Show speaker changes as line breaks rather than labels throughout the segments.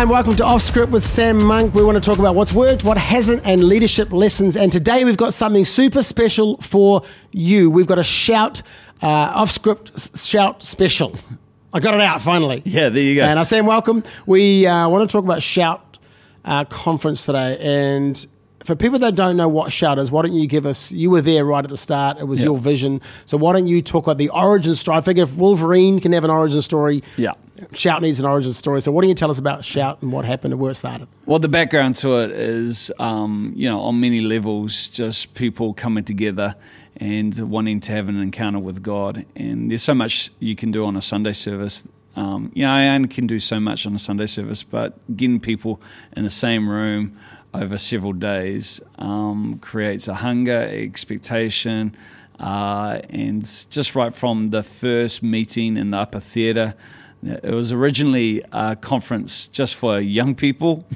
Hi, and welcome to Off Script with Sam Monk. We want to talk about what's worked, what hasn't, and leadership lessons. And today we've got something super special for you. We've got a shout, uh, off script shout special. I got it out finally.
Yeah, there you go.
And I Sam, welcome. We uh, want to talk about Shout uh, conference today. And for people that don't know what Shout is, why don't you give us? You were there right at the start. It was
Yep.
your vision. So why don't you talk about the origin story? I figure if Wolverine can have an origin story,
Yeah.
Shout needs an origin story. So what do you tell us about Shout and what happened and where it started?
Well, the background to it is, um, you know, on many levels, just people coming together and wanting to have an encounter with God. And there's so much you can do on a Sunday service. Um, you know, I only can do so much on a Sunday service, but getting people in the same room over several days um, creates a hunger, expectation, uh, and just right from the first meeting in the upper theatre. It was originally a conference just for young people.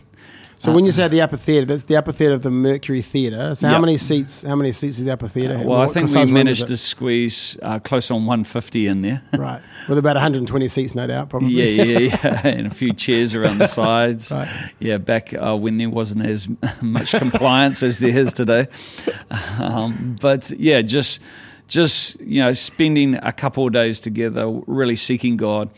So when you say the upper theatre, that's the upper theatre of the Mercury Theatre. So how many seats? How many seats is the upper theatre? have?
Well, I think we managed to squeeze uh, close on 150 in there.
right with about 120 seats, no doubt, probably.
yeah, yeah, yeah, and a few chairs around the sides.
Right.
Yeah, back uh, when there wasn't as much compliance as there is today. Um, but yeah, just just you know, spending a couple of days together, really seeking God.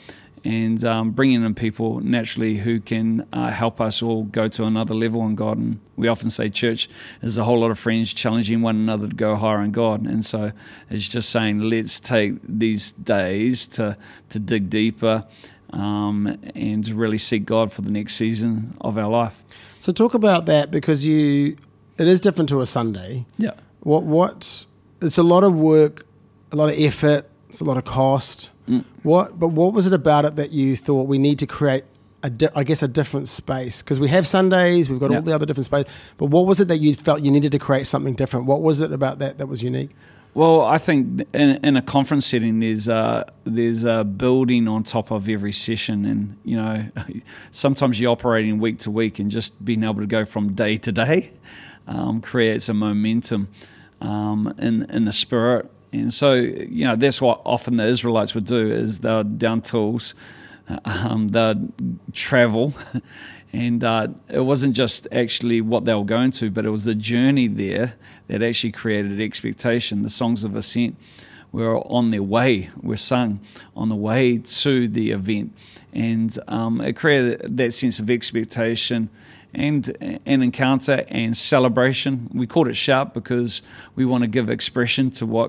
And um, bringing in people naturally who can uh, help us all go to another level in God. And we often say church is a whole lot of friends challenging one another to go higher in God. And so it's just saying, let's take these days to, to dig deeper um, and really seek God for the next season of our life.
So talk about that because you, it is different to a Sunday.
Yeah.
What what? It's a lot of work, a lot of effort. It's a lot of cost.
Mm.
What? But what was it about it that you thought we need to create? A di- I guess a different space because we have Sundays, we've got all the other different spaces. But what was it that you felt you needed to create something different? What was it about that that was unique?
Well, I think in, in a conference setting, there's uh, there's a building on top of every session, and you know, sometimes you're operating week to week, and just being able to go from day to day um, creates a momentum um, in in the spirit. And so, you know, that's what often the Israelites would do is they would down tools, um, they'd travel, and uh, it wasn't just actually what they were going to, but it was the journey there that actually created expectation. The songs of ascent were on their way, were sung on the way to the event, and um, it created that sense of expectation and an encounter and celebration. We called it Shout because we want to give expression to what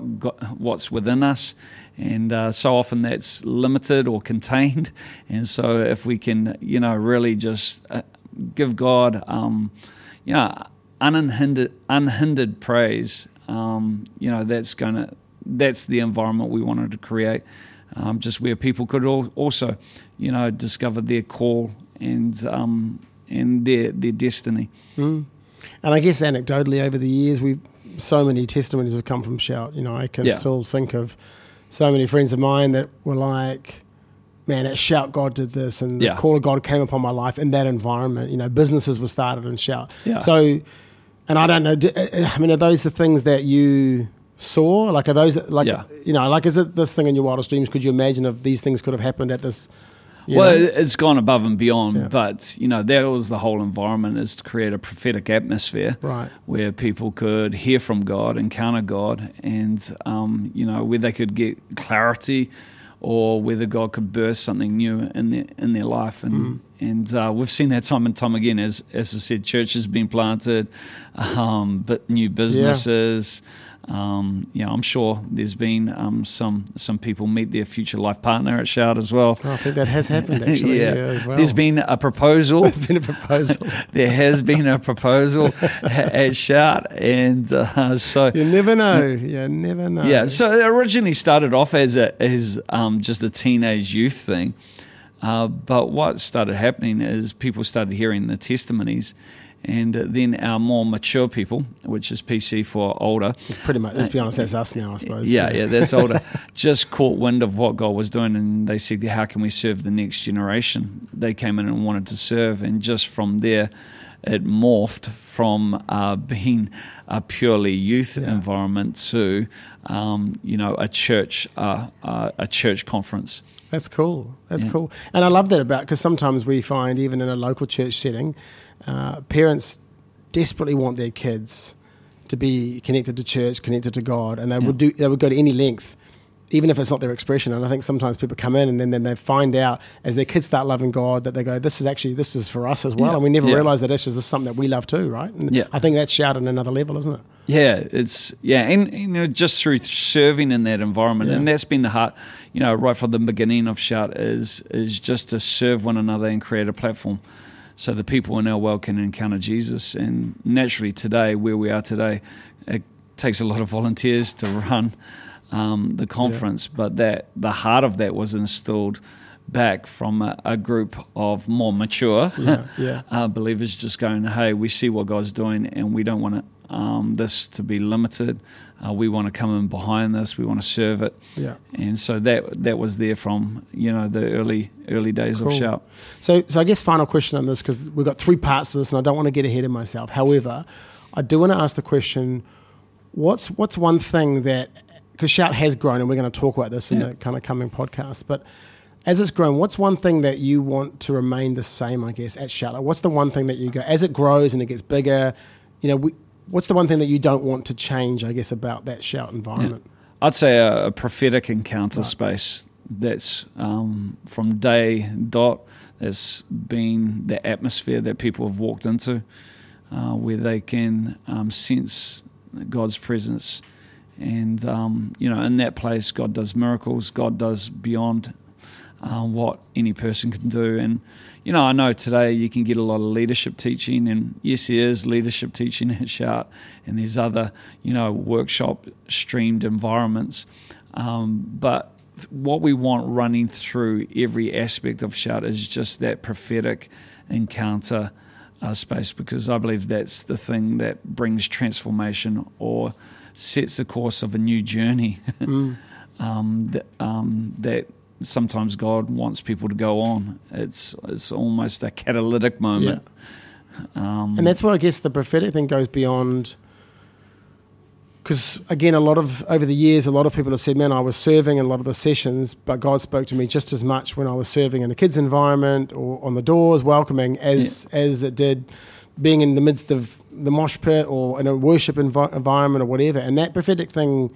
what's within us. And uh, so often that's limited or contained. And so if we can, you know, really just uh, give God, um, you know, unhindered, unhindered praise, um, you know, that's to, that's the environment we wanted to create. Um, just where people could also, you know, discover their call and um, and their their destiny.
Mm. And I guess anecdotally over the years, we so many testimonies have come from Shout. You know, I can
Yeah.
still think of so many friends of mine that were like, "Man, at Shout, God did this," and
Yeah.
the call of God came upon my life in that environment. You know, businesses were started in Shout.
Yeah.
So, and I don't know. do- uh, I mean, are those the things that you saw? Like, are those like you know, like is it this thing in your wildest dreams? Could you imagine if these things could have happened at this?
Well,
know?
it- it's gone above and beyond,
Yeah.
but you know that was the whole environment is to create a prophetic atmosphere
right.
where people could hear from God, encounter God, and um, you know where they could get clarity, or whether God could burst something new in their in their life, and
Mm.
And uh, we've seen that time and time again. As as I said, churches being planted, um, but new businesses. Um, you know, I'm sure there's been um, some some people meet their future life partner at Shout as well.
Oh, I think that has happened actually.
yeah.
yeah, well.
There's been a proposal.
There's been a proposal.
there has been a proposal at Shout, and uh, so
You never know. You never know.
yeah. So it originally started off as a as um, just a teenage youth thing, uh, but what started happening is people started hearing the testimonies, and then our more mature people, which is PC for older,
It's pretty much. Let's be honest. That's us now, I suppose.
yeah, yeah, that's older. Just caught wind of what God was doing, and they said, "How can we serve the next generation?" They came in and wanted to serve, and just from there, it morphed from uh, being a purely youth
Yeah.
environment to um, you know a church uh, uh, a church conference.
That's cool. That's
Yeah.
cool. And I love that about because sometimes we find even in a local church setting, uh, parents desperately want their kids to be connected to church, connected to God, and they
Yeah.
would do they would go to any length. Even if it's not their expression, and I think sometimes people come in and then, then they find out as their kids start loving God that they go, "This is actually this is for us as well,"
Yeah.
and we never
Yeah.
realize that this is something that we love too, right? And
Yeah.
I think that's shout on another level, isn't it?
Yeah, it's yeah, and you know, just through serving in that environment,
Yeah.
and that's been the heart, you know, right from the beginning of Shout is is just to serve one another and create a platform, so the people in our world can encounter Jesus. And naturally, today, where we are today, it takes a lot of volunteers to run um, the conference, but that the heart of that was instilled back from a, a group of more mature
Yeah, yeah.
uh, believers just going, hey, we see what God's doing and we don't want it, um, this to be limited. Uh, we want to come in behind this. We want to serve it.
Yeah.
And so that that was there from, you know, the early early days
Cool.
of Shout.
So, so I guess final question on this because we've got three parts to this, and I don't want to get ahead of myself. However, I do want to ask the question: What's what's one thing that because Shout has grown, and we're going to talk about this in
Yeah.
the kind of coming podcast, but as it's grown, what's one thing that you want to remain the same? I guess at Shout, like, what's the one thing that you go as it grows and it gets bigger? You know, we, what's the one thing that you don't want to change? I guess about that Shout environment.
I'd say a, a prophetic encounter
Right.
space that's um, from day dot that's been the atmosphere that people have walked into, uh, where they can um, sense God's presence, and um, you know, in that place, God does miracles. God does beyond uh, what any person can do. And, you know, I know today you can get a lot of leadership teaching, and yes, there is leadership teaching at Shout, and there's other, you know, workshop streamed environments. Um, but what we want running through every aspect of Shout is just that prophetic encounter uh, space, because I believe that's the thing that brings transformation or sets the course of a new journey.
Mm.
um, that, um, that sometimes God wants people to go on. It's it's almost a catalytic moment. Um,
And that's where I guess the prophetic thing goes beyond. Because again, a lot of over the years, a lot of people have said, "Man, I was serving in a lot of the sessions, but God spoke to me just as much when I was serving in a kids' environment or on the doors, welcoming, as as it did being in the midst of the mosh pit or in a worship envi- environment or whatever." And that prophetic thing,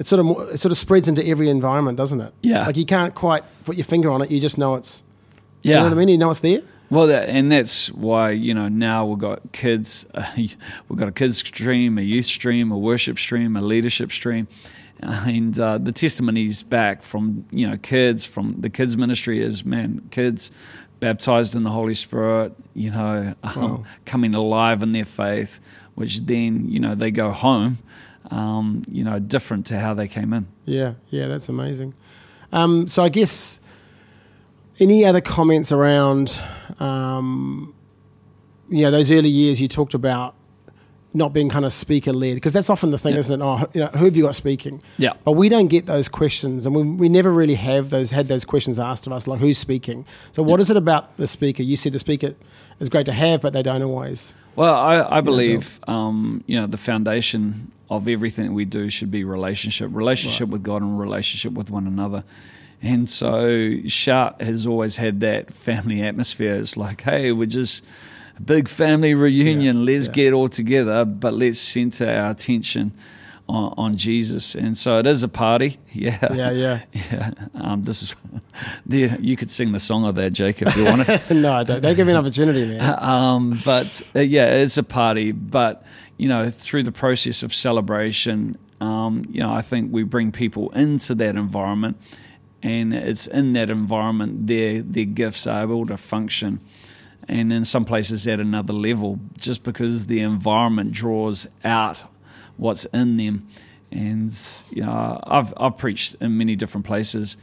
it sort of it sort of spreads into every environment, doesn't it?
Yeah.
Like you can't quite put your finger on it; you just know it's.
yeah.
You know what I mean? You know it's there.
Well, that, and that's why you know now we've got kids. Uh, we've got a kids stream, a youth stream, a worship stream, a leadership stream, and uh, the testimonies back from you know kids from the kids ministry is man, kids baptized in the Holy Spirit, you know, um,
Wow.
coming alive in their faith, which then you know they go home, um, you know, different to how they came in.
Yeah, yeah, that's amazing. Um, so I guess any other comments around, um, you know, those early years you talked about not being kind of speaker led because that's often the thing,
Yeah.
isn't it? Oh, you know, who have you got speaking?
Yeah.
But we don't get those questions, and we, we never really have those had those questions asked of us, like who's speaking. So what is it about the speaker? You said the speaker is great to have, but they don't always.
Well, I, I believe um, you know the foundation of everything we do should be relationship, relationship with God, and relationship with one another. And so, Shout has always had that family atmosphere. It's like, hey, we're just a big family reunion.
Yeah,
let's
yeah.
get all together, but let's center our attention on, on Jesus. And so, it is a party. Yeah,
Yeah, yeah.
yeah. Um, this is. You could sing the song of that, Jake, if you wanted.
no, don't, don't give me an opportunity, man.
um, but uh, yeah, it's a party. But you know, through the process of celebration, um, you know, I think we bring people into that environment, and it's in that environment their their gifts are able to function, and in some places at another level, just because the environment draws out what's in them. And you know, I've I've preached in many different places,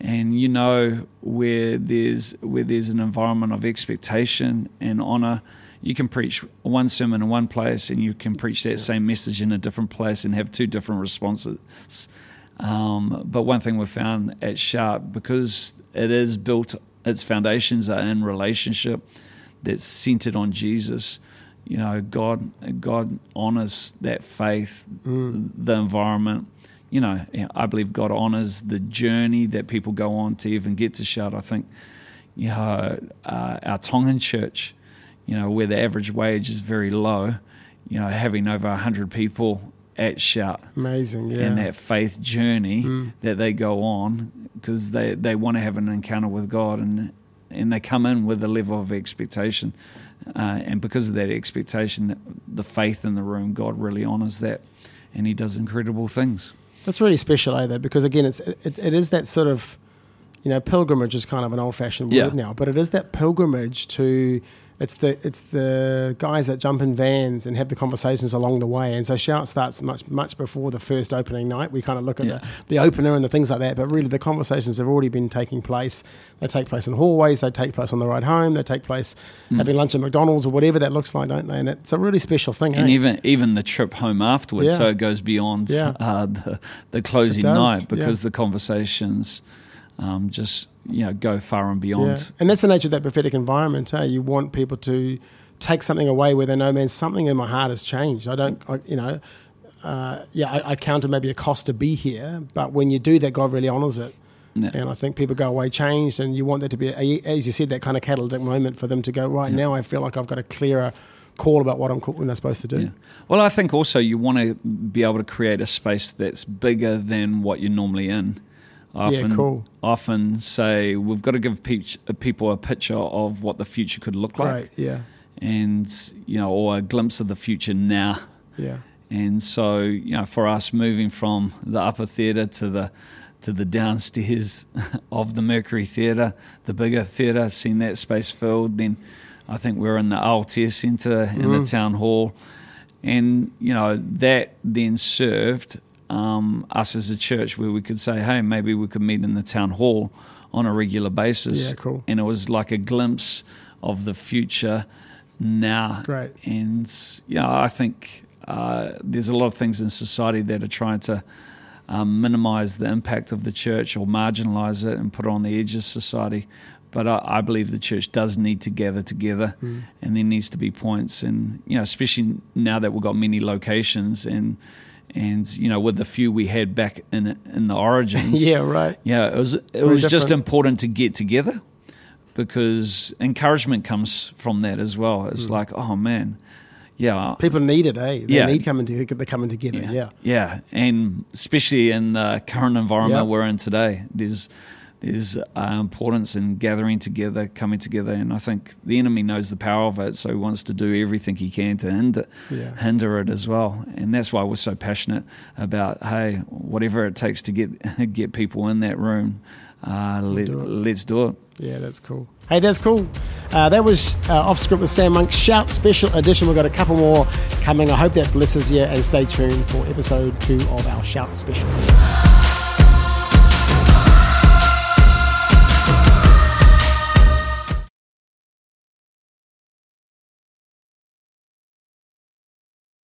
and you know where there's where there's an environment of expectation and honor. You can preach one sermon in one place and you can preach that same message in a different place and have two different responses um, but one thing we found at Shout because it is built its foundations are in relationship that's centered on Jesus, you know, God God honors that faith,
Mm.
the environment. You know, I believe God honors the journey that people go on to even get to Shout. I think, you know, uh, our Tongan church, you know, where the average wage is very low, you know, having over hundred people at shout
Amazing. Yeah.
and that faith journey
Mm.
that they go on because they, they want to have an encounter with God and and they come in with a level of expectation uh, and because of that expectation the faith in the room God really honors that and he does incredible things
That's really special, eh? Though, because again, it's it, it is that sort of, you know, pilgrimage is kind of an old fashioned word
Yeah.
now, but it is that pilgrimage to. It's the it's the guys that jump in vans and have the conversations along the way, and so shout starts much much before the first opening night. We kind of look at
Yeah.
the, the opener and the things like that, but really the conversations have already been taking place. They take place in hallways, they take place on the ride home, they take place
Mm.
having lunch at McDonald's or whatever that looks like, don't they? And it's a really special thing.
and
eh?
even even the trip home afterwards
Yeah.
so it goes beyond
Yeah.
uh, the, the closing night because the conversations um, just you know go far and beyond
Yeah. And that's the nature of that prophetic environment. Eh? You want people to take something away where they know, man, something in my heart has changed. I don't, I, you know, uh, yeah, I, I counted maybe a cost to be here, but when you do that, God really honors it. And I think people go away changed, and you want that to be, a- as you said, that kind of catalytic moment for them to go, right
Yeah.
now I feel like I've got a clearer call about what I'm what they're supposed to do.
Yeah. Well, I think also you want to be able to create a space that's bigger than what you're normally in. I
Yeah,
often,
cool.
often say we've got to give peach, people a picture of what the future could look like,
Yeah.
and you know, or a glimpse of the future now.
Yeah.
And so, you know, for us moving from the upper theatre to the to the downstairs of the Mercury Theatre, the bigger theatre, seeing that space filled, then I think we're in the Aotea Centre in the
Mm.
town hall. And, you know, that then served um, us as a church where we could say, hey, maybe we could meet in the town hall on a regular basis.
Yeah, cool.
And it was like a glimpse of the future now.
Great.
And you know, I think uh, there's a lot of things in society that are trying to um, minimize the impact of the church or marginalize it and put it on the edge of society. But I, I believe the church does need to gather together,
Mm.
and there needs to be points. And you know, especially now that we've got many locations, and and you know, with the few we had back in in the origins,
yeah. Right.
yeah, it was it
Very
was just important to get together because encouragement comes from that as well. It's
Mm.
like, oh man, yeah,
People need it, eh? They
Yeah.
need coming together. They're coming together. Yeah.
yeah, yeah, and especially in the current environment we're in today, there's there's uh, importance in gathering together, coming together, and I think the enemy knows the power of it, so he wants to do everything he can to hinder
Yeah.
hinder it as well, and that's why we're so passionate about hey, whatever it takes to get get people in that room, uh, let, let's do it.
Yeah, that's cool. Hey, that's cool. Uh, that was uh, off script with Sam Monk. Shout special edition. We've got a couple more coming. I hope that blesses you, and stay tuned for episode two of our Shout special.